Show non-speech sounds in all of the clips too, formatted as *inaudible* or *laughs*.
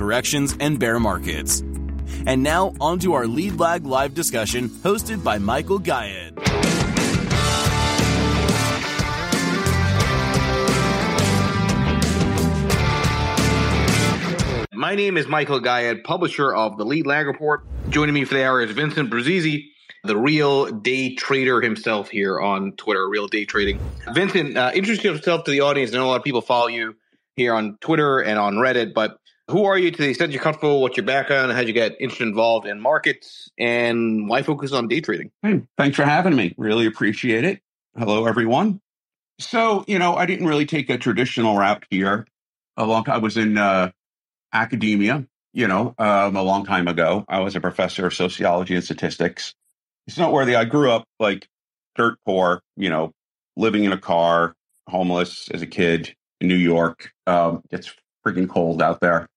corrections, and bear markets. And now, on to our Lead Lag live discussion hosted by Michael Gayed. My name is Michael Gayed, publisher of the Lead Lag Report. Joining me for the hour is Vincent Bruzzese, the real day trader himself here on Twitter, Real Day Trading. Vincent, uh, introduce yourself to the audience. I know a lot of people follow you here on Twitter and on Reddit, but who are you to the extent you're comfortable? What's your background? How'd you get interested involved in markets? And why focus on day trading? Hey, thanks for having me. Really appreciate it. Hello, everyone. So, you know, I didn't really take a traditional route here. A long time I was in uh, academia, you know, um, a long time ago. I was a professor of sociology and statistics. It's not noteworthy. I grew up like dirt poor, you know, living in a car, homeless as a kid in New York. Um, it's freaking cold out there.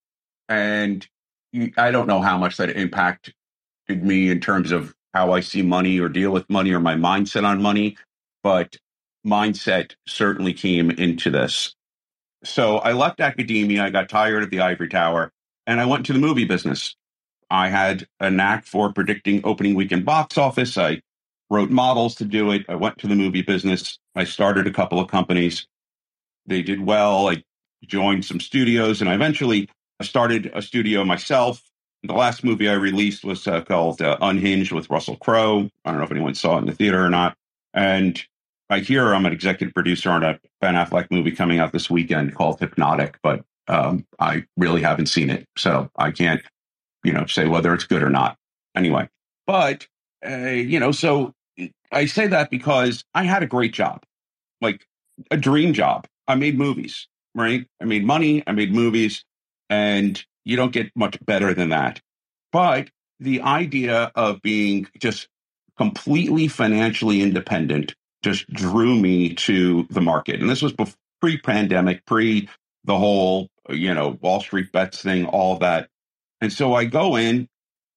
And I don't know how much that impacted me in terms of how I see money or deal with money or my mindset on money, but mindset certainly came into this. So I left academia. I got tired of the ivory tower and I went to the movie business. I had a knack for predicting opening weekend box office. I wrote models to do it. I went to the movie business. I started a couple of companies. They did well. I joined some studios and I eventually started a studio myself. The last movie I released was uh, called uh, Unhinged with Russell Crowe. I don't know if anyone saw it in the theater or not. And I hear I'm an executive producer on a Ben Affleck movie coming out this weekend called Hypnotic, but um, I really haven't seen it, so I can't, you know, say whether it's good or not. Anyway, but uh, you know, so I say that because I had a great job, like a dream job. I made movies, right? I made money. I made movies, and you don't get much better than that. But the idea of being just completely financially independent just drew me to the market. And this was pre pandemic, pre the whole, you know, Wall Street bets thing, all that. And so I go in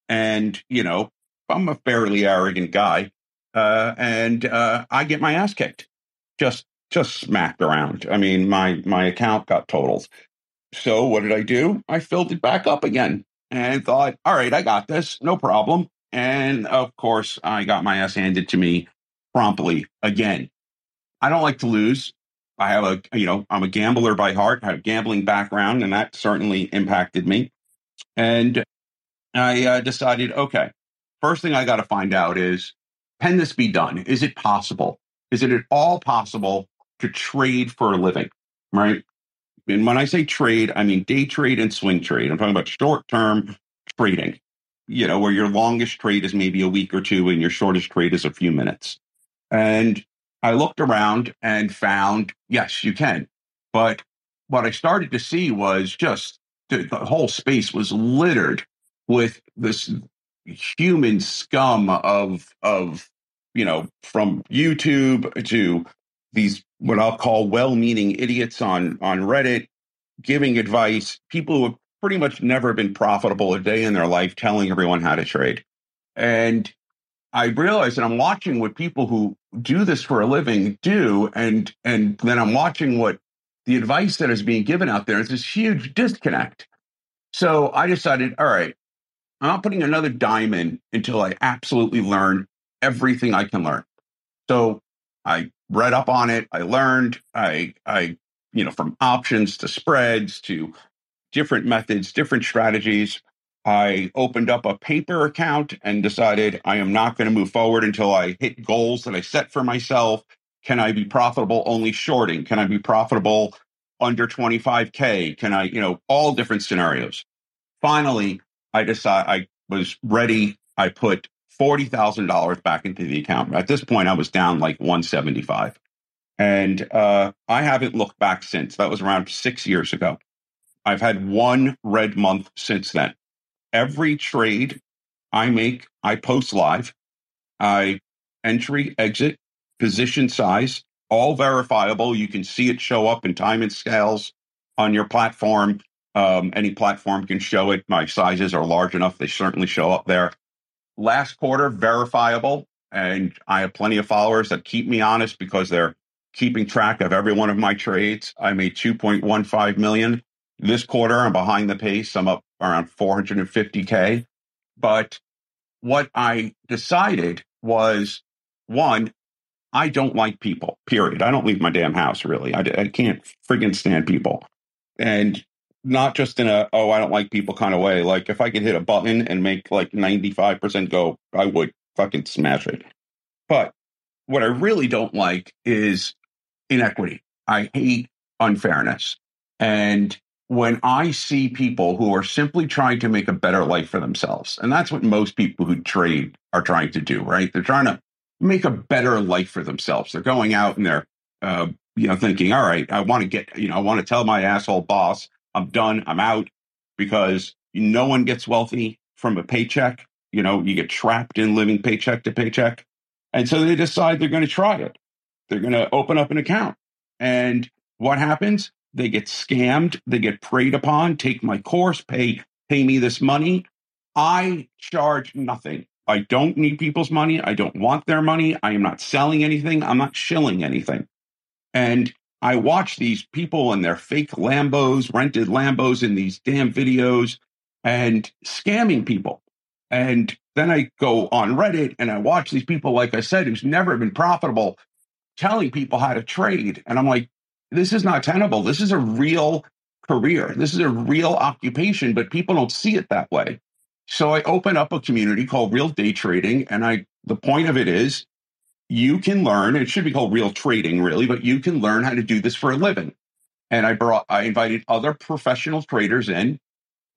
and, you know, I'm a fairly arrogant guy. Uh, and uh, I get my ass kicked, just just smacked around. I mean, my my account got totaled. So what did I do? I filled it back up again and thought, all right, I got this, no problem. And of course, I got my ass handed to me promptly again. I don't like to lose. I have a, you know, I'm a gambler by heart. I have a gambling background, and that certainly impacted me. And I uh, decided, okay, first thing I got to find out is, can this be done? Is it possible? Is it at all possible to trade for a living? Right. And when I say trade, I mean day trade and swing trade. I'm talking about short term trading, you know, where your longest trade is maybe a week or two and your shortest trade is a few minutes. And I looked around and found, yes, you can. But what I started to see was just the, the whole space was littered with this human scum of, of, you know, from YouTube to these, what I'll call well meaning idiots on, on Reddit giving advice, people who have pretty much never been profitable a day in their life telling everyone how to trade. And I realized that I'm watching what people who do this for a living do, and and then I'm watching what the advice that is being given out there is this huge disconnect. So I decided, all right, I'm not putting another dime in until I absolutely learn everything I can learn. So I read up on it. I learned. I I you know from options to spreads to different methods, different strategies. I opened up a paper account and decided I am not going to move forward until I hit goals that I set for myself. Can I be profitable only shorting? Can I be profitable under 25K? Can I, you know, all different scenarios. Finally, I decided I was ready. I put $40,000 back into the account. At this point, I was down like 175. And uh, I haven't looked back since. That was around six years ago. I've had one red month since then. Every trade I make, I post live. I entry, exit, position size, all verifiable. You can see it show up in time and scales on your platform. Um, any platform can show it. My sizes are large enough; they certainly show up there. Last quarter, verifiable, and I have plenty of followers that keep me honest because they're keeping track of every one of my trades. I made 2.15 million this quarter. I'm behind the pace. I'm up around 450k. But what I decided was one, I don't like people, period. I don't leave my damn house, really. I, I can't friggin' stand people. And not just in a, oh, I don't like people kind of way. Like if I could hit a button and make like 95% go, I would fucking smash it. But what I really don't like is inequity. I hate unfairness. And when I see people who are simply trying to make a better life for themselves, and that's what most people who trade are trying to do, right? They're trying to make a better life for themselves. They're going out and they're, uh, you know, thinking, all right, I want to get, you know, I want to tell my asshole boss, I'm done, I'm out, because no one gets wealthy from a paycheck. You know, you get trapped in living paycheck to paycheck. And so they decide they're going to try it. They're going to open up an account. And what happens? They get scammed, they get preyed upon, take my course, pay pay me this money. I charge nothing. I don't need people's money. I don't want their money. I am not selling anything. I'm not shilling anything. And I watch these people and their fake Lambos, rented Lambos in these damn videos and scamming people. And then I go on Reddit and I watch these people, like I said, who's never been profitable, telling people how to trade. And I'm like, this is not tenable. This is a real career. This is a real occupation, but people don't see it that way. So I open up a community called Real Day Trading, and I the point of it is you can learn. It should be called Real Trading, really, but you can learn how to do this for a living. And I brought I invited other professional traders in,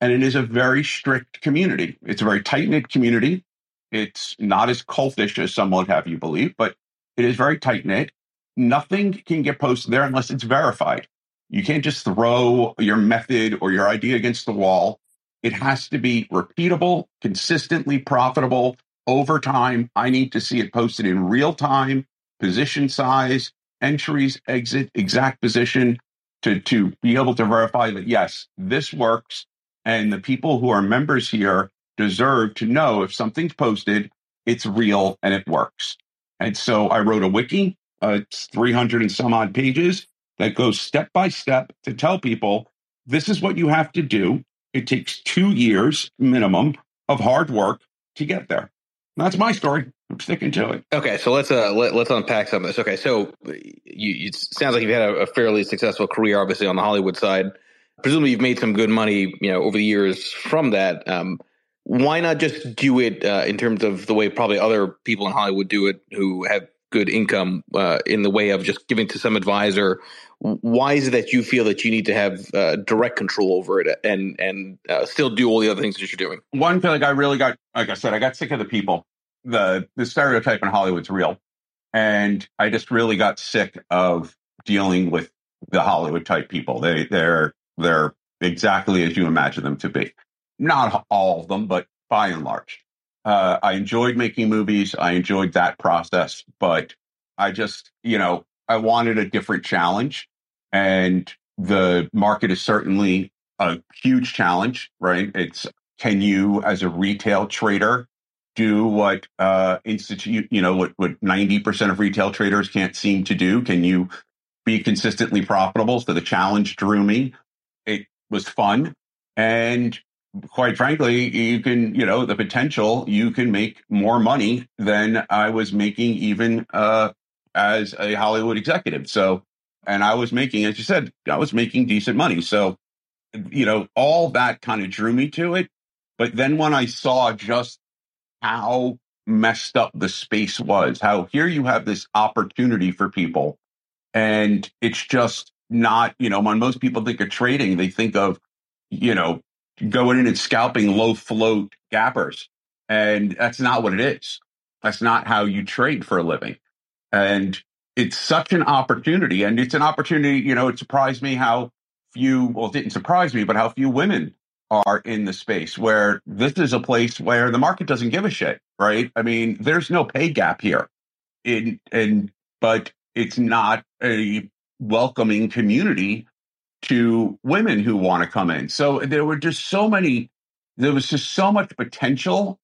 and it is a very strict community. It's a very tight knit community. It's not as cultish as some would have you believe, but it is very tight knit. Nothing can get posted there unless it's verified. You can't just throw your method or your idea against the wall. It has to be repeatable, consistently profitable over time. I need to see it posted in real time, position size, entries, exit, exact position to, to be able to verify that, yes, this works. And the people who are members here deserve to know if something's posted, it's real and it works. And so I wrote a wiki uh, it's 300 and some odd pages that goes step by step to tell people this is what you have to do. It takes two years minimum of hard work to get there. That's my story. I'm sticking to it. Okay, so let's uh let, us unpack some of this. Okay, so you it sounds like you've had a, a, fairly successful career, obviously on the Hollywood side. Presumably, you've made some good money, you know, over the years from that. Um, why not just do it uh, in terms of the way probably other people in Hollywood do it, who have good income uh, in the way of just giving to some advisor. Why is it that you feel that you need to have uh, direct control over it and and uh, still do all the other things that you're doing? One, like I really got, like I said, I got sick of the people. The the stereotype in Hollywood's real, and I just really got sick of dealing with the Hollywood type people. They they're they're exactly as you imagine them to be. Not all of them, but by and large. Uh, I enjoyed making movies. I enjoyed that process, but I just, you know, I wanted a different challenge. And the market is certainly a huge challenge, right? It's can you, as a retail trader, do what uh, institute, you know, what what ninety percent of retail traders can't seem to do? Can you be consistently profitable? So the challenge drew me. It was fun, and quite frankly, you can, you know, the potential you can make more money than I was making even uh, as a Hollywood executive. So, and I was making, as you said, I was making decent money. So, you know, all that kind of drew me to it. But then when I saw just how messed up the space was, how here you have this opportunity for people and it's just not, you know, when most people think of trading, they think of, you know, going in and scalping low float gappers. And that's not what it is. That's not how you trade for a living. And it's such an opportunity. And it's an opportunity, you know, it surprised me how few, well, it didn't surprise me, but how few women are in the space where this is a place where the market doesn't give a shit, right? I mean, there's no pay gap here. In and but it's not a welcoming community to women who want to come in. So there were just so many, there was just so much potential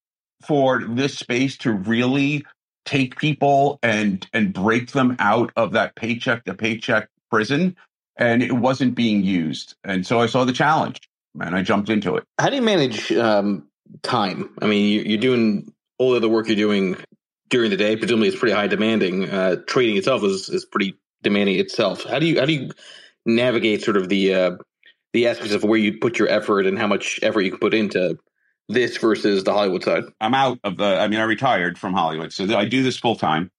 for this space to really take people and and break them out of that paycheck to paycheck prison and it wasn't being used and so i saw the challenge and i jumped into it how do you manage um, time i mean you're doing all the work you're doing during the day. Presumably, it's pretty high demanding. Uh, trading itself is is pretty demanding itself. How do you how do you navigate sort of the uh, the aspects of where you put your effort and how much effort you can put into this versus the Hollywood side? I'm out of the. I mean, I retired from Hollywood, so I do this full time,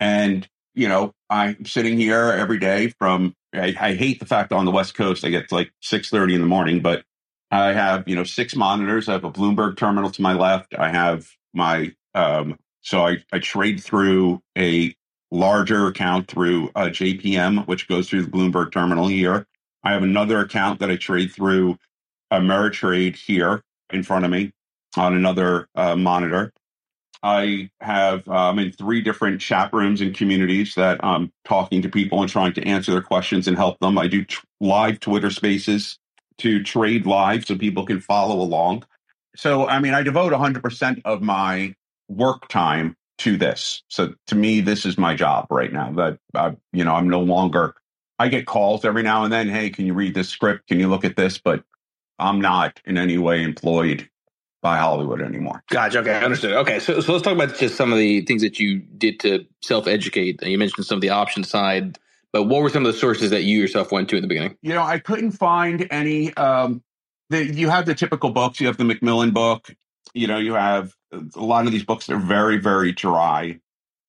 and you know, I'm sitting here every day from. I, I hate the fact on the West Coast I get like six thirty in the morning, but I have you know six monitors. I have a Bloomberg terminal to my left. I have my um, so I, I trade through a larger account through uh, JPM, which goes through the Bloomberg terminal here. I have another account that I trade through Ameritrade here in front of me on another uh, monitor. I have um, in three different chat rooms and communities that I'm talking to people and trying to answer their questions and help them. I do t- live Twitter spaces to trade live so people can follow along. So, I mean, I devote 100% of my work time to this. So to me, this is my job right now. That uh, you know, I'm no longer. I get calls every now and then. Hey, can you read this script? Can you look at this? But I'm not in any way employed by Hollywood anymore. Gotcha. Okay, understood. Okay, so so let's talk about just some of the things that you did to self educate. You mentioned some of the option side, but what were some of the sources that you yourself went to in the beginning? You know, I couldn't find any. Um, the, you have the typical books. You have the McMillan book. You know, you have a lot of these books are very, very dry.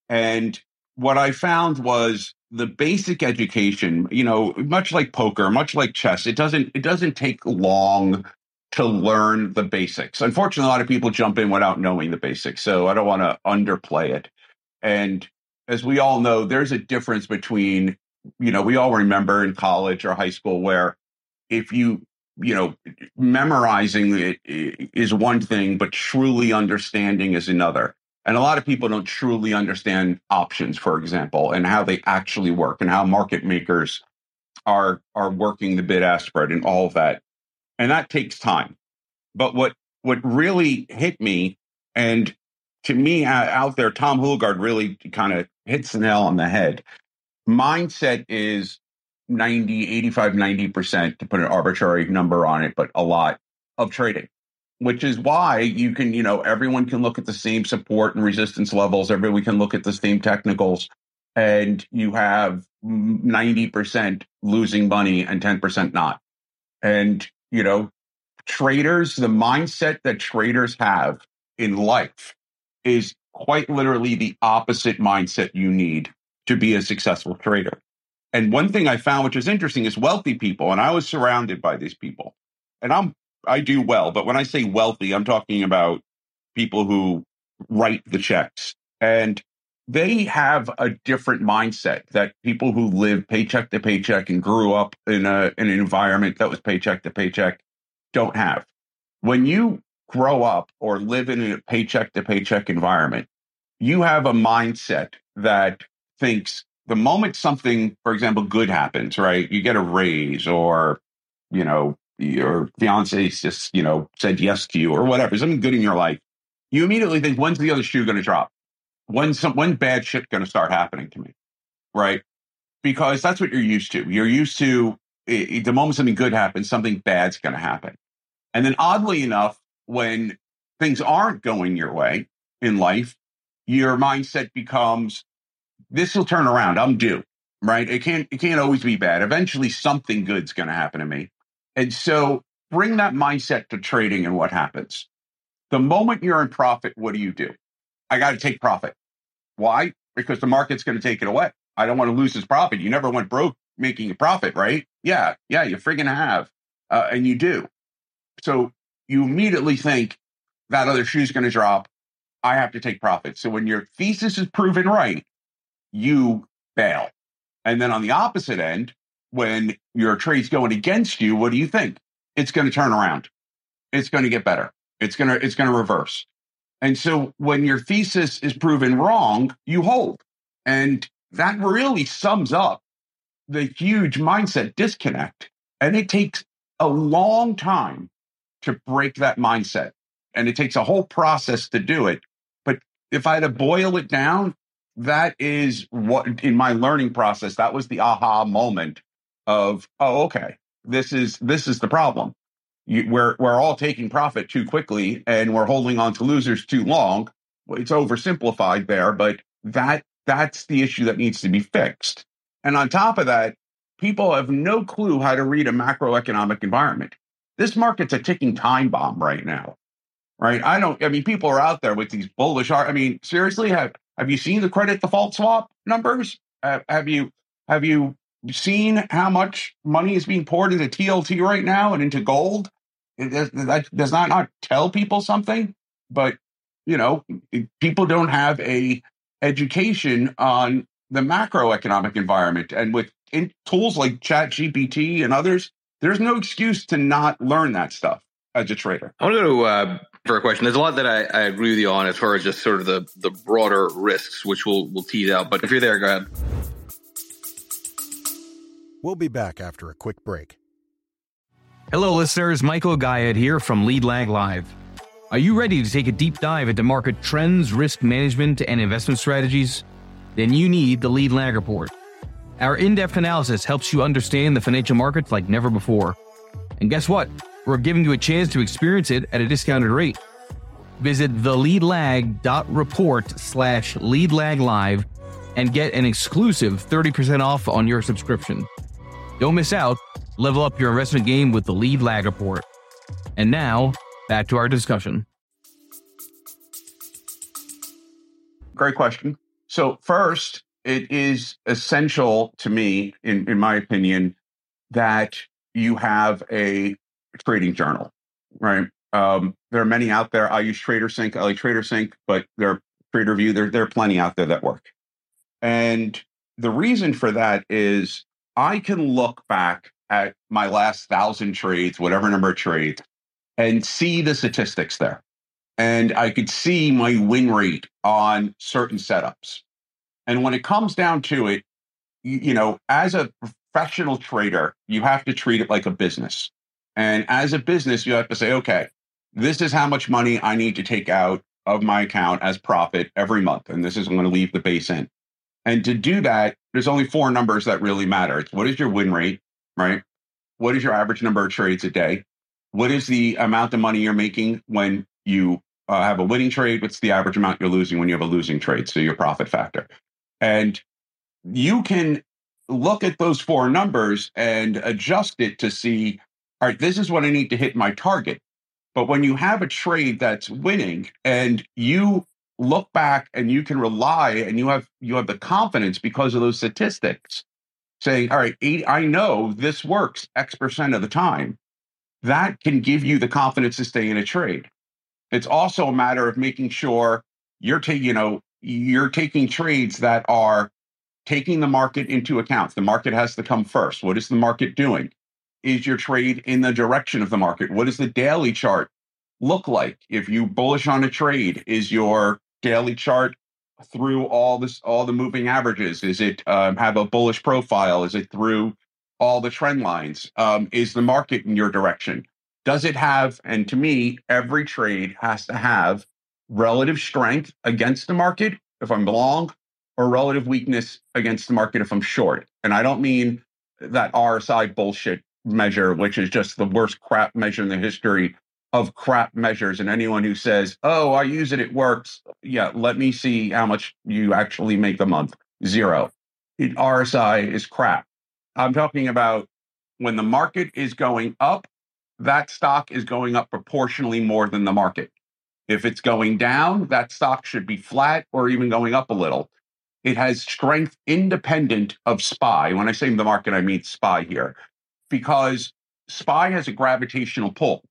And what I found was the basic education, you know, much like poker, much like chess, it doesn't it doesn't take long to learn the basics. Unfortunately, a lot of people jump in without knowing the basics. So I don't want to underplay it. And as we all know, there's a difference between, you know, we all remember in college or high school where if you you know, memorizing it is one thing, but truly understanding is another. And a lot of people don't truly understand options, for example, and how they actually work and how market makers are are working the bid ask spread and all of that. And that takes time. But what what really hit me, and to me out there, Tom Hougaard really kind of hits the nail on the head. Mindset is 90, 85, 90% to put an arbitrary number on it, but a lot of trading, which is why you can, you know, everyone can look at the same support and resistance levels. Everyone can look at the same technicals and you have 90% losing money and 10% not. And, you know, traders, the mindset that traders have in life is quite literally the opposite mindset you need to be a successful trader. And one thing I found, which is interesting, is wealthy people, and I was surrounded by these people. And I'm I do well, but when I say wealthy, I'm talking about people who write the checks. And they have a different mindset that people who live paycheck to paycheck and grew up in a in an environment that was paycheck to paycheck don't have. When you grow up or live in a paycheck to paycheck environment, you have a mindset that thinks the moment something, for example, good happens, right? You get a raise or, you know, your fiance just, you know, said yes to you or whatever, something good in your life, you immediately think, when's the other shoe going to drop? When's some, when bad shit going to start happening to me? Right. Because that's what you're used to. You're used to it, the moment something good happens, something bad's going to happen. And then oddly enough, when things aren't going your way in life, your mindset becomes, this will turn around. I'm due, right? It can't it can't always be bad. Eventually something good's going to happen to me. And so bring that mindset to trading and what happens. The moment you're in profit, what do you do? I got to take profit. Why? Because the market's going to take it away. I don't want to lose this profit. You never went broke making a profit, right? Yeah, yeah, you friggin' have, uh, and you do. So you immediately think that other shoe's going to drop. I have to take profit. So when your thesis is proven right, you bail. And then on the opposite end, when your trade's going against you, what do you think? It's going to turn around. It's going to get better. It's going to it's going to reverse. And so when your thesis is proven wrong, you hold. And that really sums up the huge mindset disconnect. And it takes a long time to break that mindset. And it takes a whole process to do it. But if I had to boil it down, that is what in my learning process, that was the aha moment of, oh, okay, this is this is the problem. You, we're we're all taking profit too quickly and we're holding on to losers too long. It's oversimplified there, but that that's the issue that needs to be fixed. And on top of that, people have no clue how to read a macroeconomic environment. This market's a ticking time bomb right now. Right? I don't I mean people are out there with these bullish I mean seriously have have you seen the credit default swap numbers? Uh, have you have you seen how much money is being poured into TLT right now and into gold? It does, that does not not tell people something, but you know, people don't have a education on the macroeconomic environment, and with in, tools like Chat GPT and others, there's no excuse to not learn that stuff as a trader. I want to go uh, for a question. There's a lot that I, I, agree with you on as far as just sort of the the broader risks, which we'll we'll tease out. But if you're there, go ahead. We'll be back after a quick break. Hello, listeners. Michael Gayed here from Lead Lag Live. Are you ready to take a deep dive into market trends, risk management, and investment strategies? Then you need the Lead Lag Report. Our in depth analysis helps you understand the financial markets like never before. And guess what? We're giving you a chance to experience it at a discounted rate. Visit theleadlag.report slash leadlaglive and get an exclusive 30% off on your subscription. Don't miss out Level up your investment game with the Lead Lag Report. And now, back to our discussion. Great question. So, first, it is essential to me, in, in my opinion, that you have a trading journal, right? Um, there are many out there. I use TraderSync. I like TraderSync, but there are Tradervue. There, there are plenty out there that work. And the reason for that is I can look back at my last thousand trades, whatever number of trades, and see the statistics there. And I could see my win rate on certain setups. And when it comes down to it, you, you know, as a professional trader, you have to treat it like a business. And as a business, you have to say, okay, this is how much money I need to take out of my account as profit every month. And this is going to leave the base in. And to do that, there's only four numbers that really matter. It's what is your win rate? right? What is your average number of trades a day? What is the amount of money you're making when you uh, have a winning trade? What's the average amount you're losing when you have a losing trade? So your profit factor. And you can look at those four numbers and adjust it to see, all right, this is what I need to hit my target. But when you have a trade that's winning and you look back and you can rely and you have you have the confidence because of those statistics saying, all right, 80, I know this works X percent of the time, that can give you the confidence to stay in a trade. It's also a matter of making sure you're taking, you know, you're taking trades that are taking the market into account. The market has to come first. What is the market doing? Is your trade in the direction of the market? What does the daily chart look like? If you bullish on a trade, is your daily chart through all this all the moving averages? Is it um, have a bullish profile? Is it through all the trend lines? Um, is the market in your direction? Does it have? And to me, every trade has to have relative strength against the market if I'm long, or relative weakness against the market if I'm short. And I don't mean that RSI bullshit measure, which is just the worst crap measure in the history of crap measures and anyone who says, "Oh, I use it, it works." Yeah, let me see how much you actually make a month. Zero. It, RSI is crap. I'm talking about when the market is going up, that stock is going up proportionally more than the market. If it's going down, that stock should be flat or even going up a little. It has strength independent of SPY. When I say the market, I mean SPY here, because SPY has a gravitational pull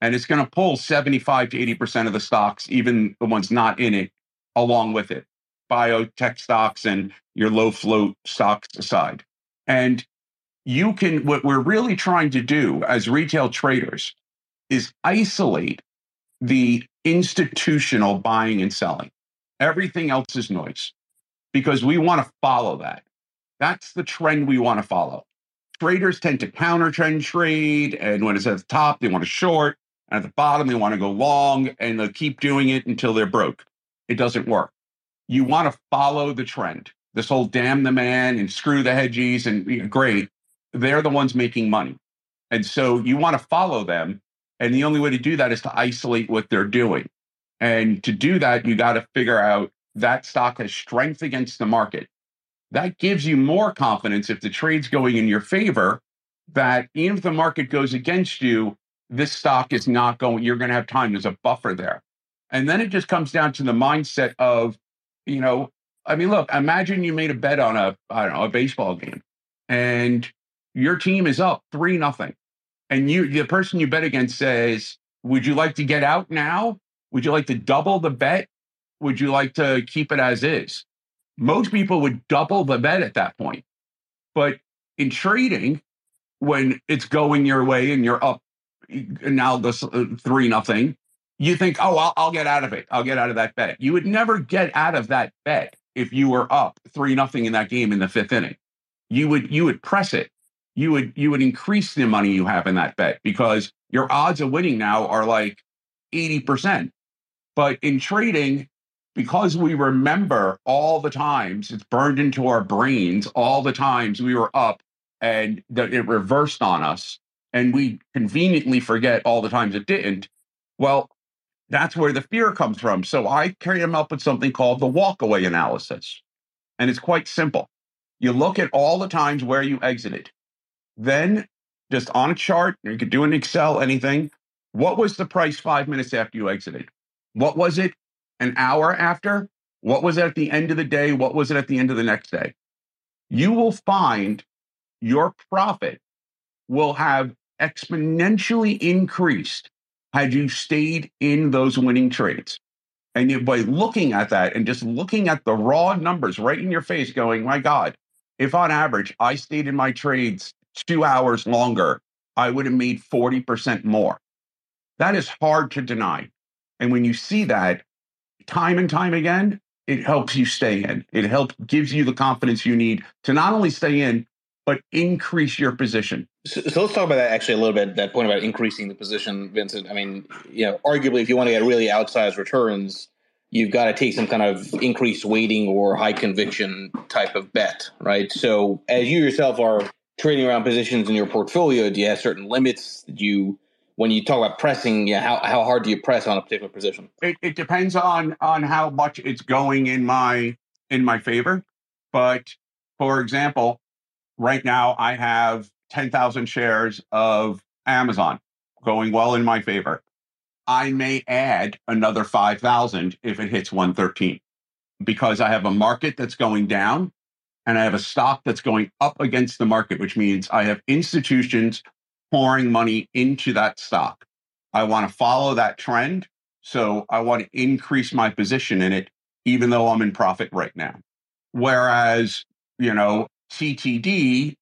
and it's going to pull 75 to 80% of the stocks, even the ones not in it, along with it. Biotech stocks and your low float stocks aside. And you can, what we're really trying to do as retail traders is isolate the institutional buying and selling. Everything else is noise because we want to follow that. That's the trend we want to follow. Traders tend to counter trend trade, and when it's at the top, they want to short. And at the bottom, they want to go long, and they'll keep doing it until they're broke. It doesn't work. You want to follow the trend. This whole damn the man and screw the hedgies and you know, great. They're the ones making money. And so you want to follow them. And the only way to do that is to isolate what they're doing. And to do that, you got to figure out that stock has strength against the market. That gives you more confidence if the trade's going in your favor that even if the market goes against you, this stock is not going, you're going to have time. There's a buffer there. And then it just comes down to the mindset of, you know, I mean, look, imagine you made a bet on a, I don't know, a baseball game and your team is up three nothing. And you, the person you bet against says, would you like to get out now? Would you like to double the bet? Would you like to keep it as is? Most people would double the bet at that point. But in trading, when it's going your way and you're up now the uh, three nothing, you think, oh, I'll, I'll get out of it. I'll get out of that bet. You would never get out of that bet if you were up three nothing in that game in the fifth inning. You would you would press it. You would you would increase the money you have in that bet because your odds of winning now are like 80%. But in trading, because we remember all the times it's burned into our brains, all the times we were up and that it reversed on us, and we conveniently forget all the times it didn't. Well, that's where the fear comes from. So I carry them up with something called the walkaway analysis. And it's quite simple. You look at all the times where you exited. Then, just on a chart, you could do an Excel, anything. What was the price five minutes after you exited? What was it an hour after? What was it at the end of the day? What was it at the end of the next day? You will find your profit will have exponentially increased had you stayed in those winning trades. And you, by looking at that and just looking at the raw numbers right in your face, going, my God, if on average I stayed in my trades two hours longer, I would have made 40% more. That is hard to deny. And when you see that time and time again, it helps you stay in. It helps gives you the confidence you need to not only stay in, but increase your position. So, so, let's talk about that actually a little bit. That point about increasing the position, Vincent. I mean, you know, arguably, if you want to get really outsized returns, you've got to take some kind of increased weighting or high conviction type of bet, right? So, as you yourself are trading around positions in your portfolio, do you have certain limits? that you, when you talk about pressing, yeah, how how hard do you press on a particular position? It, it depends on on how much it's going in my in my favor. But for example, right now I have 10,000 shares of Amazon going well in my favor. I may add another 5,000 if it hits 113 because I have a market that's going down and I have a stock that's going up against the market, which means I have institutions pouring money into that stock. I want to follow that trend. So I want to increase my position in it, even though I'm in profit right now. Whereas, you know, TTD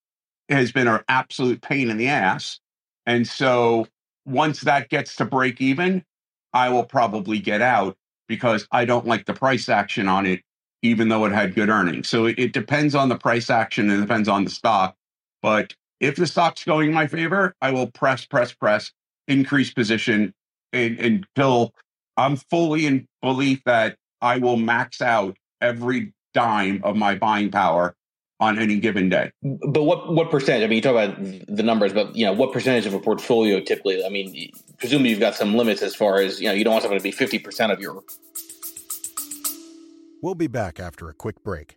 has been an absolute pain in the ass. And so once that gets to break even, I will probably get out because I don't like the price action on it, even though it had good earnings. So it, it depends on the price action and it depends on the stock. But if the stock's going in my favor, I will press, press, press, increase position in, until I'm fully in belief that I will max out every dime of my buying power on any given day. But what what percentage? I mean, you talk about the numbers, but you know, what percentage of a portfolio typically? I mean, presumably you've got some limits as far as you know. You don't want something to be fifty percent of your. We'll be back after a quick break.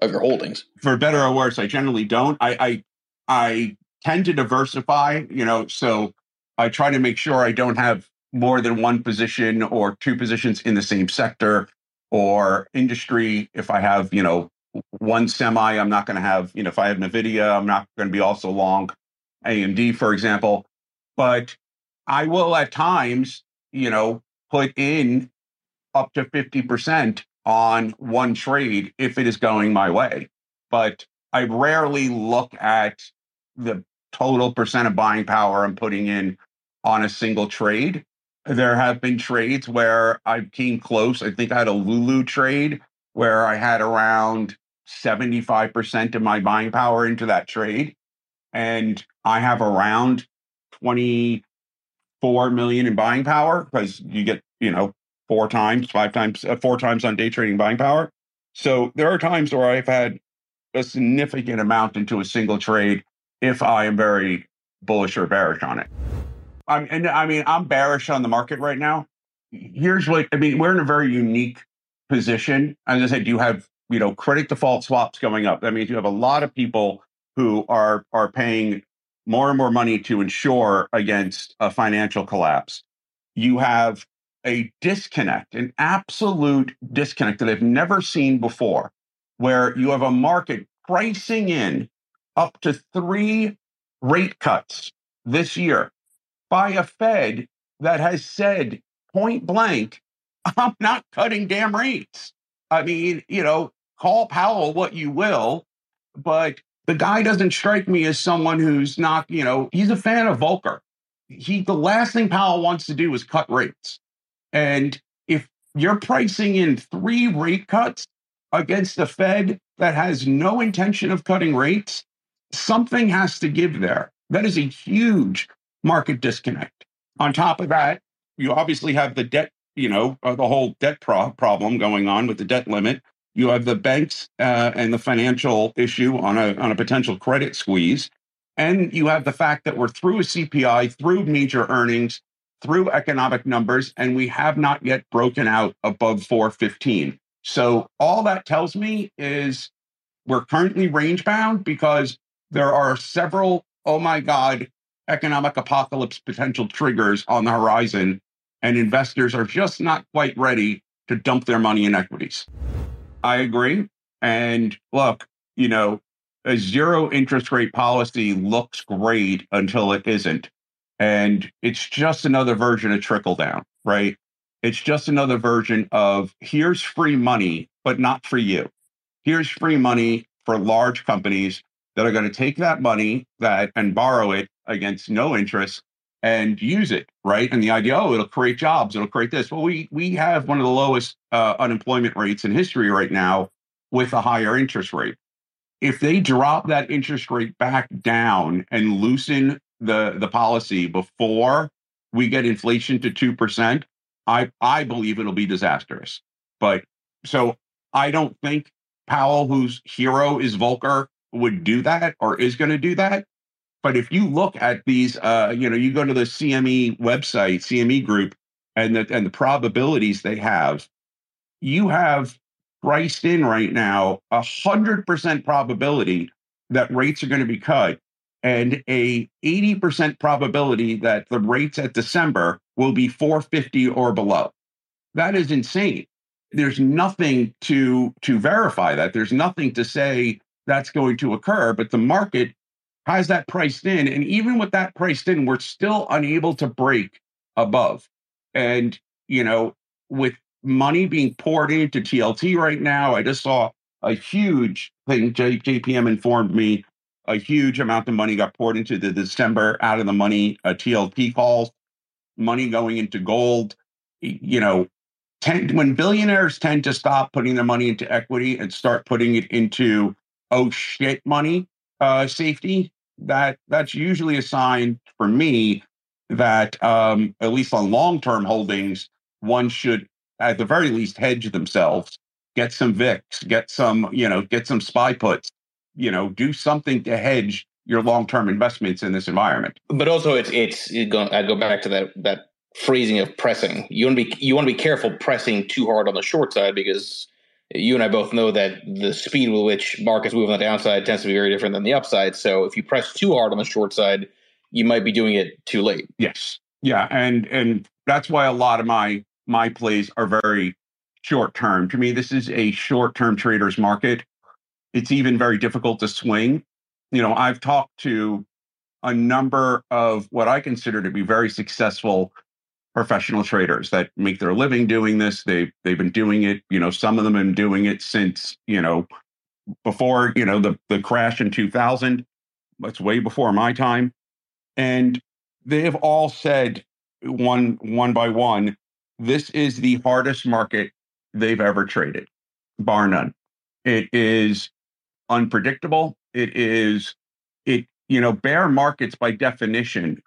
Of your holdings. For better or worse, I generally don't. I, I I tend to diversify, you know, so I try to make sure I don't have more than one position or two positions in the same sector or industry. If I have, you know, one semi, I'm not going to have, you know, if I have NVIDIA, I'm not going to be also long AMD, for example. But I will at times, you know, put in up to 50% on one trade if it is going my way. But I rarely look at the total percent of buying power I'm putting in on a single trade. There have been trades where I came close. I think I had a Lulu trade where I had around 75% of my buying power into that trade. And I have around 24 million in buying power because you get you know four times, five times, uh, four times on day trading buying power. So there are times where I've had a significant amount into a single trade if I am very bullish or bearish on it. I'm, and I mean, I'm bearish on the market right now. Here's what I mean: we're in a very unique position. As I said, you have you know credit default swaps going up. That means you have a lot of people who are are paying more and more money to insure against a financial collapse. You have a disconnect, an absolute disconnect that I've never seen before, where you have a market pricing in up to three rate cuts this year by a Fed that has said point blank, *laughs* I'm not cutting damn rates. I mean, you know, call Powell what you will, but the guy doesn't strike me as someone who's not, you know, he's a fan of Volcker. He the last thing Powell wants to do is cut rates. And if you're pricing in three rate cuts against the Fed that has no intention of cutting rates, something has to give there. That is a huge market disconnect. On top of that, you obviously have the debt, you know, uh, the whole debt pro- problem going on with the debt limit. You have the banks uh, and the financial issue on a on a potential credit squeeze, and you have the fact that we're through a CPI, through major earnings, through economic numbers, and we have not yet broken out above 415. So all that tells me is we're currently range bound because there are several, oh my God, economic apocalypse potential triggers on the horizon, and investors are just not quite ready to dump their money in equities. I agree. And look, you know, a zero interest rate policy looks great until it isn't. And it's just another version of trickle down, right? It's just another version of here's free money, but not for you. Here's free money for large companies that are going to take that money that and borrow it against no interest and use it, right? And the idea, oh, it'll create jobs, it'll create this. Well, we we have one of the lowest uh, unemployment rates in history right now with a higher interest rate. If they drop that interest rate back down and loosen the the policy before we get inflation to two percent, I I believe it'll be disastrous. But so I don't think Powell, whose hero is Volcker, would do that or is going to do that. But if you look at these, uh, you know, you go to the CME website, CME group, and the and the probabilities they have, you have priced in right now a hundred percent probability that rates are going to be cut, and a eighty percent probability that the rates at December will be four fifty or below. That is insane. There's nothing to to verify that. There's nothing to say that's going to occur, but the market has that priced in. And even with that priced in, we're still unable to break above. And, you know, with money being poured into TLT right now, I just saw a huge thing. J- JPM informed me a huge amount of money got poured into the December out of the money uh, TLT calls, money going into gold. You know, tend when billionaires tend to stop putting their money into equity and start putting it into oh shit money uh, safety, that that's usually a sign for me that um, at least on long term holdings, one should at the very least hedge themselves, get some VIX, get some you know get some spy puts, you know do something to hedge your long term investments in this environment. But also, it's it's it go, I go back to that that phrasing of pressing. You want to be you want to be careful pressing too hard on the short side because you and I both know that the speed with which markets move on the downside tends to be very different than the upside. So if you press too hard on the short side, you might be doing it too late. Yes. Yeah, and and that's why a lot of my my plays are very short term. To me, this is a short term trader's market. It's even very difficult to swing. You know, I've talked to a number of what I consider to be very successful professional traders that make their living doing this. They they've been doing it. You know, some of them have been doing it since you know before you know the the crash in 2000. That's way before my time, and they have all said one one by one, this is the hardest market they've ever traded, bar none. It is unpredictable. It is it you know bear markets by definition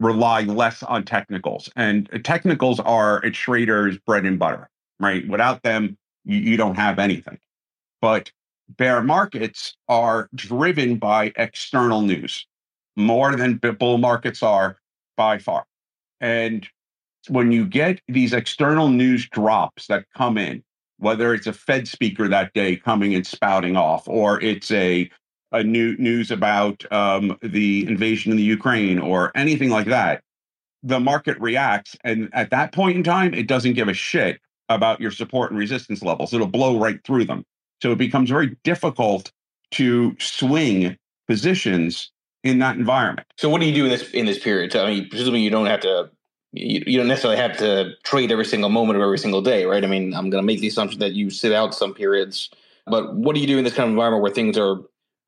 rely less on technicals. And technicals are a trader's bread and butter, right? Without them, you, you don't have anything. But bear markets are driven by external news more than bull markets are by far. And when you get these external news drops that come in, whether it's a Fed speaker that day coming and spouting off, or it's a a new news about um, the invasion in the Ukraine or anything like that, the market reacts. And at that point in time, it doesn't give a shit about your support and resistance levels. It'll blow right through them. So it becomes very difficult to swing positions in that environment. So what do you do in this in this period? I mean, presumably you don't have to you, U don't necessarily have to trade every single moment of every single day, right? I mean, I'm going to make the assumption that you sit out some periods, but what do you do in this kind of environment where things are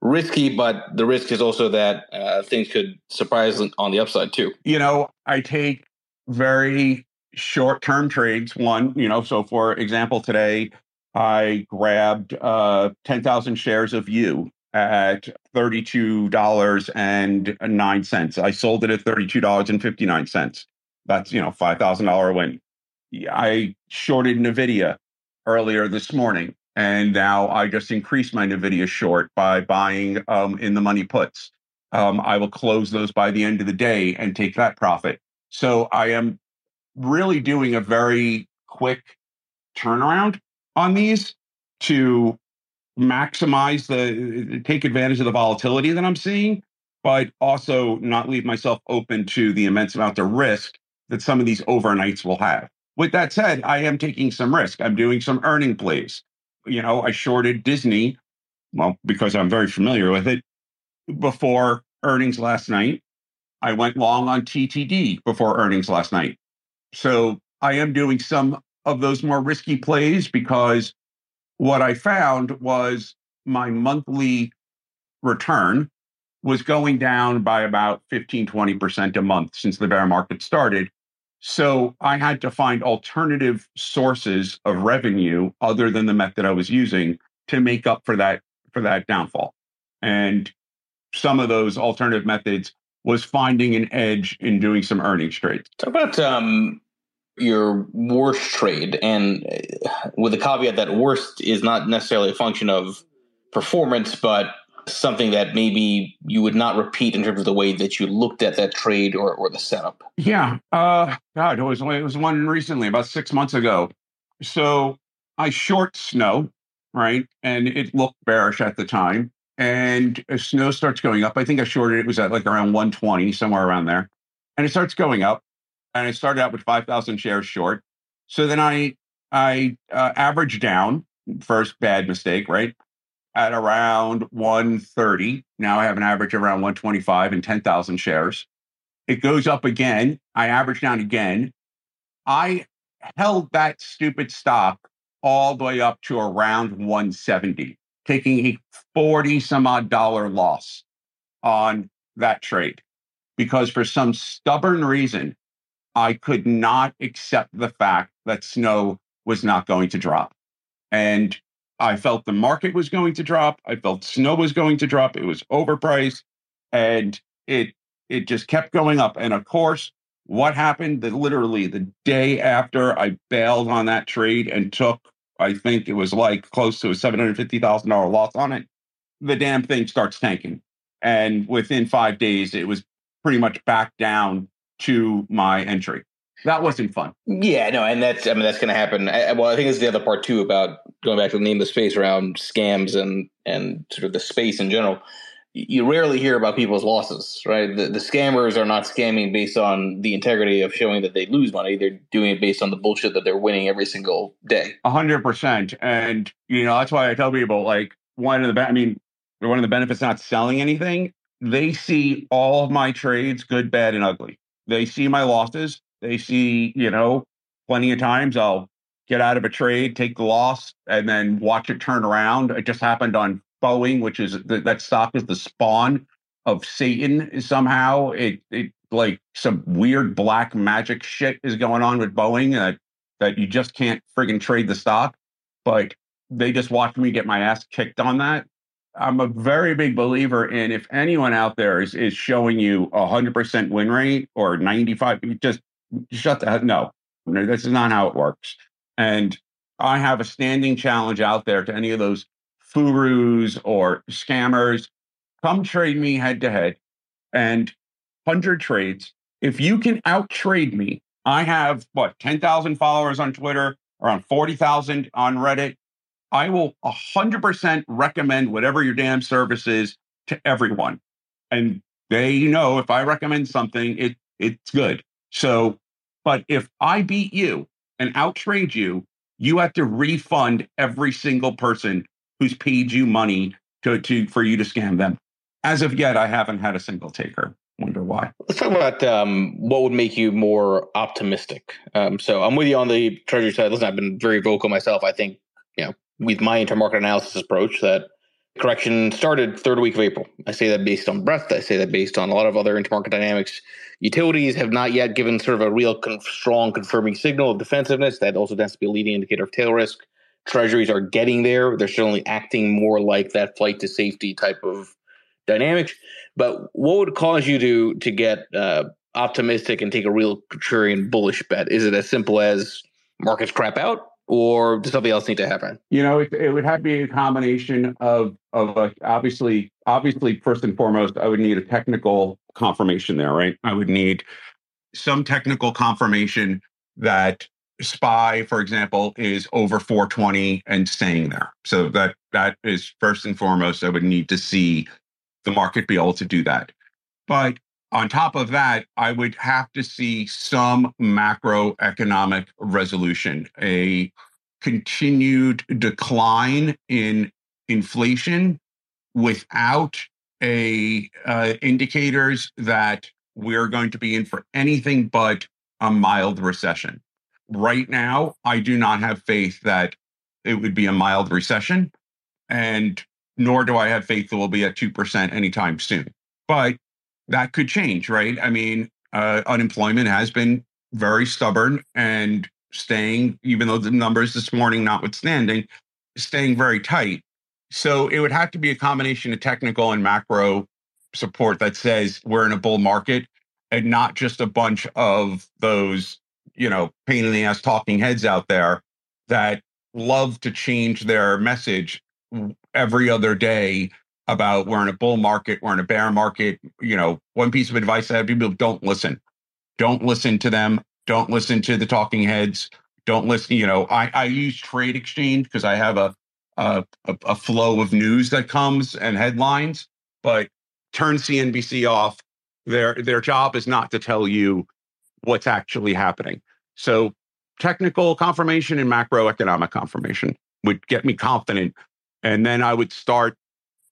risky, but the risk is also that uh, things could surprise on the upside too. You know, I take very short term trades. One, you know, so for example, today I grabbed uh, 10,000 shares of you at $32.09. I sold it at $32.59. That's, you know, $5,000 win. I shorted NVIDIA earlier this morning and now I just increased my NVIDIA short by buying um, in the money puts. Um, I will close those by the end of the day and take that profit. So I am really doing a very quick turnaround on these to maximize the take advantage of the volatility that I'm seeing, but also not leave myself open to the immense amount of risk that some of these overnights will have. With that said, I am taking some risk. I'm doing some earning plays you know, I shorted Disney, well, because I'm very familiar with it, before earnings last night. I went long on TTD before earnings last night. So I am doing some of those more risky plays because what I found was my monthly return was going down by about 15, 20% a month since the bear market started. So I had to find alternative sources of revenue other than the method I was using to make up for that for that downfall. And some of those alternative methods was finding an edge in doing some earnings trades. Talk about um, your worst trade, and uh, with the caveat that worst is not necessarily a function of performance, but something that maybe you would not repeat in terms of the way that you looked at that trade or, or the setup? Yeah. Uh, God, it was, it was one recently, about six months ago. So I short snow, right? And it looked bearish at the time. And snow starts going up, I think I shorted it was at like around 120, somewhere around there. And it starts going up. And I started out with 5,000 shares short. So then I I uh, averaged down, first bad mistake, right? At around 130. Now I have an average around 125 and 10,000 shares. It goes up again. I average down again. I held that stupid stock all the way up to around 170, taking a 40 some odd dollar loss on that trade because for some stubborn reason, I could not accept the fact that snow was not going to drop. And I felt the market was going to drop. I felt snow was going to drop. It was overpriced and it it just kept going up. And of course, what happened that literally the day after I bailed on that trade and took, I think it was like close to a $750,000 loss on it, the damn thing starts tanking. And within five days, it was pretty much back down to my entry. That wasn't fun. Yeah, no, and that's I mean that's going to happen. I, well, I think it's the other part too about going back to the name of the space around scams and and sort of the space in general. You rarely hear about people's losses, right? The, the scammers are not scamming based on the integrity of showing that they lose money. They're doing it based on the bullshit that they're winning every single day. A hundred percent, and you know that's why I tell people like one of the I mean one of the benefits not selling anything. They see all of my trades, good, bad, and ugly. They see my losses they see, you know, plenty of times I'll get out of a trade, take the loss, and then watch it turn around. It just happened on Boeing, which is that stock is the spawn of Satan somehow. It it like some weird black magic shit is going on with Boeing that that you just can't friggin' trade the stock. But they just watched me get my ass kicked on that. I'm a very big believer in if anyone out there is, is showing you a hundred percent win rate or 95, just shut the heck no. This is not how it works. And I have a standing challenge out there to any of those furus or scammers. Come trade me head to head and 100 trades. If you can out trade me, I have what, 10,000 followers on Twitter, around 40,000 on Reddit. I will 100% recommend whatever your damn service is to everyone. And they know if I recommend something, it it's good. So but if I beat you and outtrade you, you have to refund every single person who's paid you money to, to for you to scam them. As of yet, I haven't had a single taker. Wonder why. Let's talk about um, what would make you more optimistic. Um, so I'm with you on the treasury side. Listen, I've been very vocal myself. I think you know with my intermarket analysis approach that correction started third week of April. I say that based on breadth. I say that based on a lot of other intermarket dynamics. Utilities have not yet given sort of a real con- strong confirming signal of defensiveness. That also tends to be a leading indicator of tail risk. Treasuries are getting there. They're certainly acting more like that flight to safety type of dynamics. But what would cause you to to get uh, optimistic and take a real contrarian bullish bet? Is it as simple as markets crap out? Or does something else need to happen? You know, it, it would have to be a combination of of uh, obviously, obviously, first and foremost, I would need a technical confirmation there, right? I would need some technical confirmation that SPY, for example, is over 420 and staying there. So that that is first and foremost. I would need to see the market be able to do that. But on top of that, I would have to see some macroeconomic resolution, a continued decline in inflation without a uh, indicators that we're going to be in for anything but a mild recession. Right now, I do not have faith that it would be a mild recession, and nor do I have faith that we'll be at 2% anytime soon. But that could change, right? I mean, uh, unemployment has been very stubborn and staying, even though the numbers this morning notwithstanding, staying very tight. So it would have to be a combination of technical and macro support that says we're in a bull market and not just a bunch of those, you know, pain in the ass talking heads out there that love to change their message every other day about we're in a bull market, we're in a bear market. You know, one piece of advice I have people don't listen. Don't listen to them. Don't listen to the talking heads. Don't listen. You know, I, I use Trade Exchange because I have a, a a flow of news that comes and headlines, but turn CNBC off. Their their job is not to tell you what's actually happening. So technical confirmation and macroeconomic confirmation would get me confident. And then I would start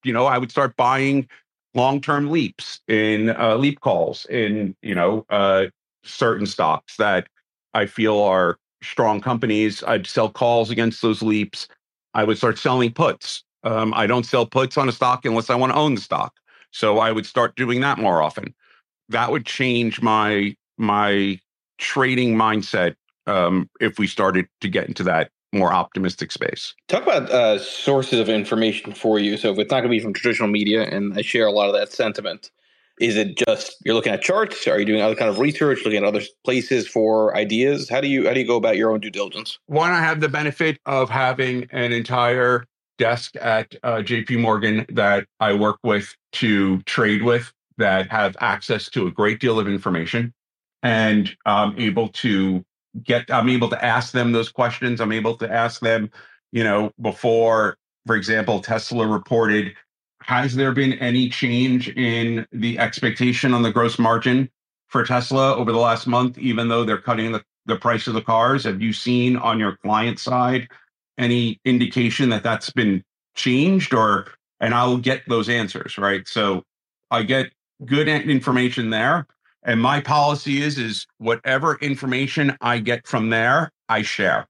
you know, I would start buying long-term leaps in uh, leap calls in, you know, uh, certain stocks that I feel are strong companies. I'd sell calls against those leaps. I would start selling puts. Um, I don't sell puts on a stock unless I want to own the stock. So I would start doing that more often. That would change my my trading mindset um, if we started to get into that more optimistic space. Talk about uh, sources of information for you. So if it's not going to be from traditional media, and I share a lot of that sentiment, is it just you're looking at charts? Are you doing other kind of research, looking at other places for ideas? How do you how do you go about your own due diligence? One, I have the benefit of having an entire desk at uh, JP Morgan that I work with to trade with that have access to a great deal of information and I'm able to get I'm able to ask them those questions. I'm able to ask them, you know, before, for example, Tesla reported has there been any change in the expectation on the gross margin for Tesla over the last month, even though they're cutting the, the price of the cars? Have you seen on your client side any indication that that's been changed or, and I'll get those answers, right? So I get good information there. And my policy is, is whatever information I get from there, I share.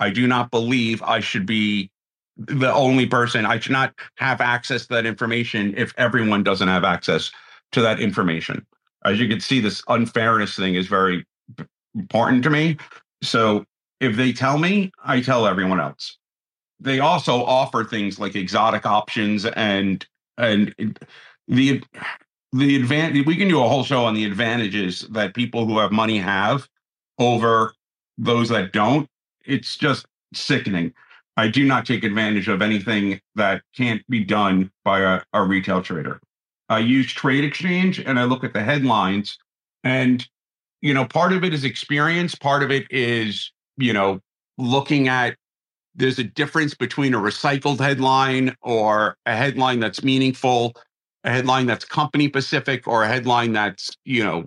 I do not believe I should be the only person. I should not have access to that information if everyone doesn't have access to that information. As you can see, this unfairness thing is very important to me. So if they tell me, I tell everyone else. They also offer things like exotic options and and the the advantage we can do a whole show on the advantages that people who have money have over those that don't. It's just sickening. I do not take advantage of anything that can't be done by a, a retail trader. I use Trade Exchange and I look at the headlines, and you know, part of it is experience, part of it is you know looking at. There's a difference between a recycled headline or a headline that's meaningful, a headline that's company specific, or a headline that's you know,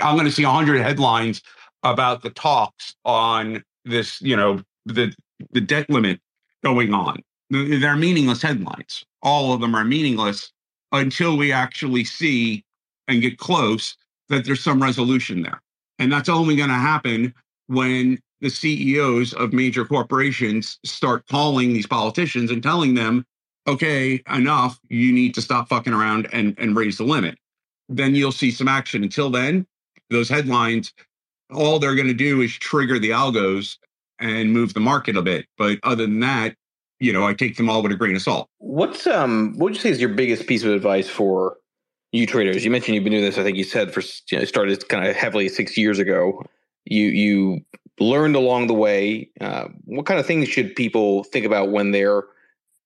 I'm going to see 100 headlines about the talks on this, you know, the the debt limit going on. They're meaningless headlines. All of them are meaningless until we actually see and get close that there's some resolution there. And that's only going to happen when the CEOs of major corporations start calling these politicians and telling them, okay, enough, you need to stop fucking around and, and raise the limit. Then you'll see some action. Until then, those headlines, all they're going to do is trigger the algos and move the market a bit. But other than that, you know, I take them all with a grain of salt. What's um what would you say is your biggest piece of advice for you traders? You mentioned you've been doing this, I think you said for you know, started kind of heavily six years ago. You you learned along the way. Uh, what kind of things should people think about when they're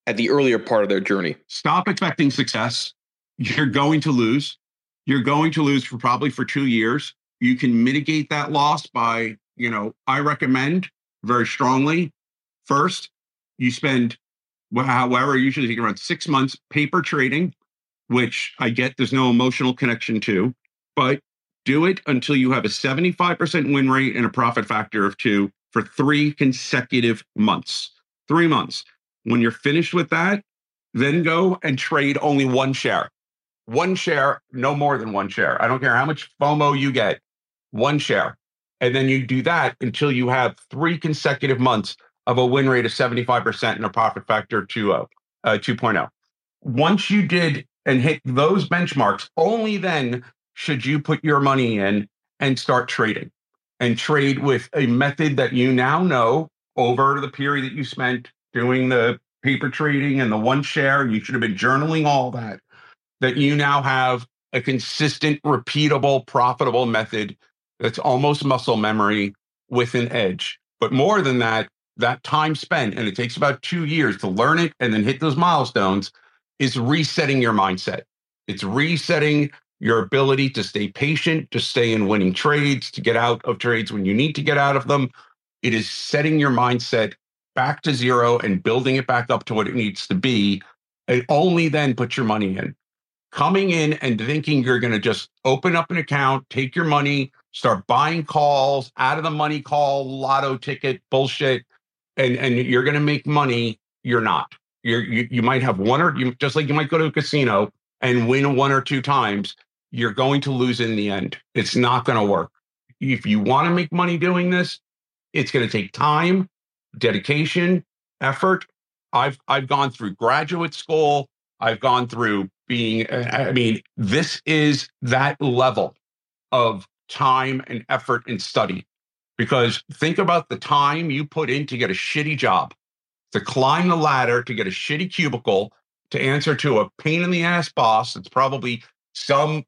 at the earlier part of their journey? Stop expecting success. You're going to lose. You're going to lose for probably for two years. You can mitigate that loss by, you know, I recommend very strongly. First, you spend, however, usually take around six months paper trading, which I get there's no emotional connection to, but do it until you have a 75% win rate and a profit factor of two for three consecutive months. Three months. When you're finished with that, then go and trade only one share. One share, no more than one share. I don't care how much FOMO you get, one share. And then you do that until you have three consecutive months of a win rate of 75% and a profit factor to uh, uh, 2.0. Once you did and hit those benchmarks, only then should you put your money in and start trading and trade with a method that you now know over the period that you spent doing the paper trading and the one share. You should have been journaling all that, that you now have a consistent, repeatable, profitable method that's almost muscle memory with an edge. But more than that, that time spent, and it takes about two years to learn it and then hit those milestones, is resetting your mindset. It's resetting your ability to stay patient, to stay in winning trades, to get out of trades when you need to get out of them. It is setting your mindset back to zero and building it back up to what it needs to be. And only then put your money in. Coming in and thinking you're going to just open up an account, take your money, start buying calls out of the money call, lotto ticket bullshit, and and you're going to make money. You're not. You're, you you might have one or you just like you might go to a casino and win one or two times. You're going to lose in the end. It's not going to work. If you want to make money doing this, it's going to take time, dedication, effort. I've I've gone through graduate school. I've gone through being. I mean, this is that level of time and effort and study because think about the time you put in to get a shitty job, to climb the ladder, to get a shitty cubicle, to answer to a pain in the ass boss. It's probably some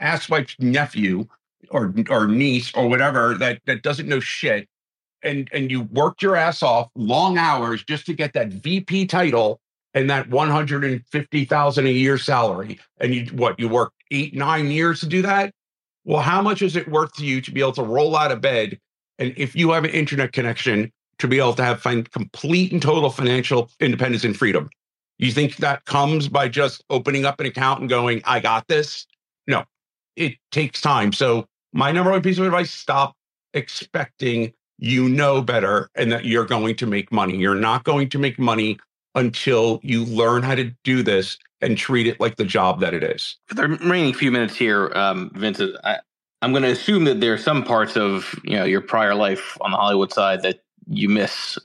asswife's nephew or or niece or whatever that that doesn't know shit and and you worked your ass off long hours just to get that VP title and that 150,000 a year salary. And you what you worked 8 9 years to do that? Well how much is it worth to you to be able to roll out of bed and if you have an internet connection to be able to have find complete and total financial independence and freedom? You think that comes by just opening up an account and going I got this no. It takes time. So my number one piece of advice stop expecting you know better and that you're going to make money. You're not going to make money until you learn how to do this and treat it like the job that it is. For the remaining few minutes here, um, Vincent, I, I'm going to assume that there are some parts of you know your prior life on the Hollywood side that you miss.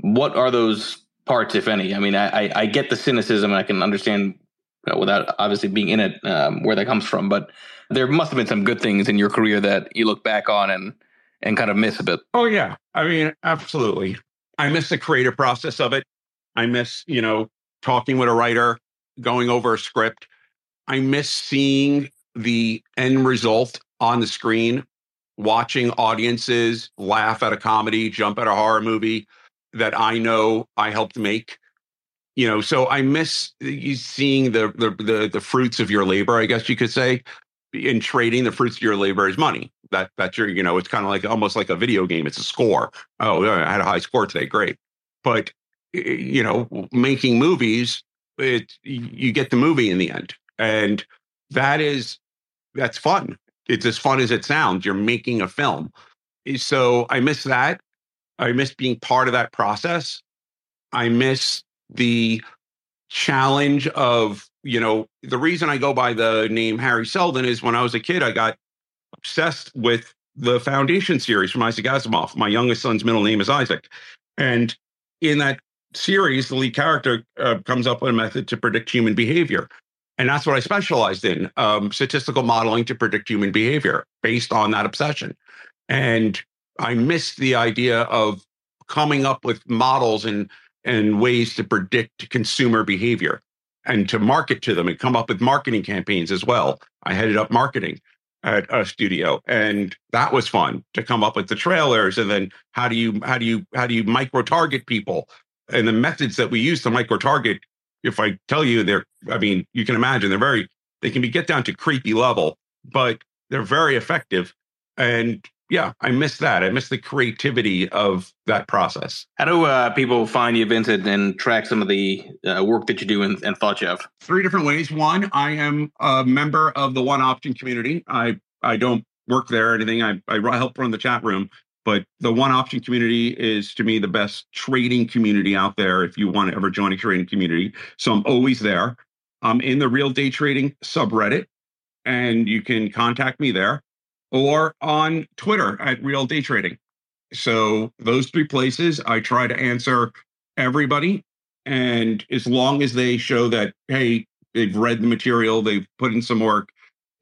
What are those parts, if any? I mean, I, I, I get the cynicism, I can understand you know, without obviously being in it um, where that comes from, but there must have been some good things in your career that you look back on and and kind of miss a bit. Oh yeah. I mean, absolutely. I miss the creative process of it. I miss, you know, talking with a writer, going over a script. I miss seeing the end result on the screen, watching audiences laugh at a comedy, jump at a horror movie that I know I helped make. You know, so I miss seeing the the the, the fruits of your labor, I guess you could say in trading the fruits of your labor is money. That that's your, you know, it's kind of like almost like a video game. It's a score. Oh, I had a high score today. Great. But you know, making movies, it you get the movie in the end. And that is that's fun. It's as fun as it sounds. You're making a film. Eh, so I miss that. I miss being part of that process. I miss the challenge of you know, the reason I go by the name Hari Seldon is when I was a kid, I got obsessed with the Foundation series from Isaac Asimov. My youngest son's middle name is Isaac. And in that series, the lead character uh, comes up with a method to predict human behavior. And that's what I specialized in um, statistical modeling to predict human behavior based on that obsession. And I missed the idea of coming up with models and, and ways to predict consumer behavior and to market to them and come up with marketing campaigns as well. I headed up marketing at a studio and that was fun to come up with the trailers and then how do you how do you how do you micro target people? And the methods that we use to micro target if i tell you they're i mean you can imagine they're very they can be get down to creepy level but they're very effective. And yeah, I miss that. I miss the creativity of that process. How do uh, people find you, Vincent, and track some of the uh, work that you do and, and thought you have? Three different ways. One, I am a member of the One Option community. I I don't work there or anything. I, I help run the chat room, but the One Option community is to me the best trading community out there. If you want to ever join a trading community, so I'm always there. I'm in the Real Day Trading subreddit, and you can contact me there or on Twitter at Real Day Trading. So those three places, I try to answer everybody. And as long as they show that, hey, they've read the material, they've put in some work.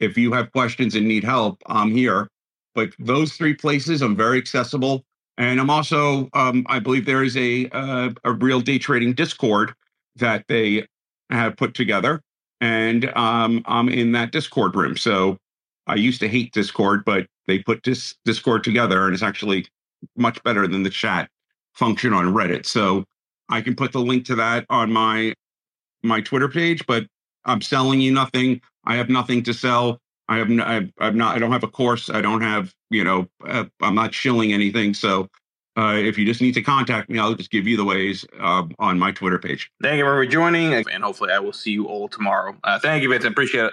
If you have questions and need help, I'm here. But those three places, I'm very accessible. And I'm also, um, I believe there is a, uh, a real day trading Discord that they have put together. And um, I'm in that Discord room. So I used to hate Discord, but they put this Discord together and it's actually much better than the chat function on Reddit. So I can put the link to that on my my Twitter page, but I'm selling you nothing. I have nothing to sell. I have no, I, I'm not I don't have a course. I don't have, you know, uh, I'm not shilling anything. So uh, if you just need to contact me, I'll just give you the ways uh, on my Twitter page. Thank you for joining, and hopefully I will see you all tomorrow. Uh, thank you, Vincent. Appreciate it.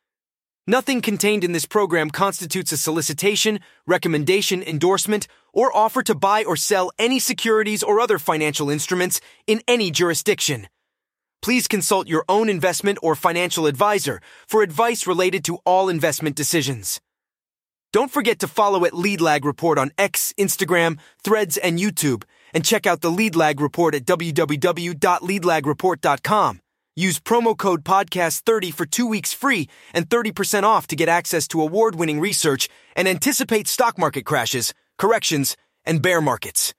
Nothing contained in this program constitutes a solicitation, recommendation, endorsement, or offer to buy or sell any securities or other financial instruments in any jurisdiction. Please consult your own investment or financial advisor for advice related to all investment decisions. Don't forget to follow at Lead Lag Report on X, Instagram, Threads, and YouTube, and check out the Lead Lag Report at www.leadlagreport.com. Use promo code podcast30 for 2 weeks free and 30% off to get access to award-winning research and anticipate stock market crashes, corrections, and bear markets.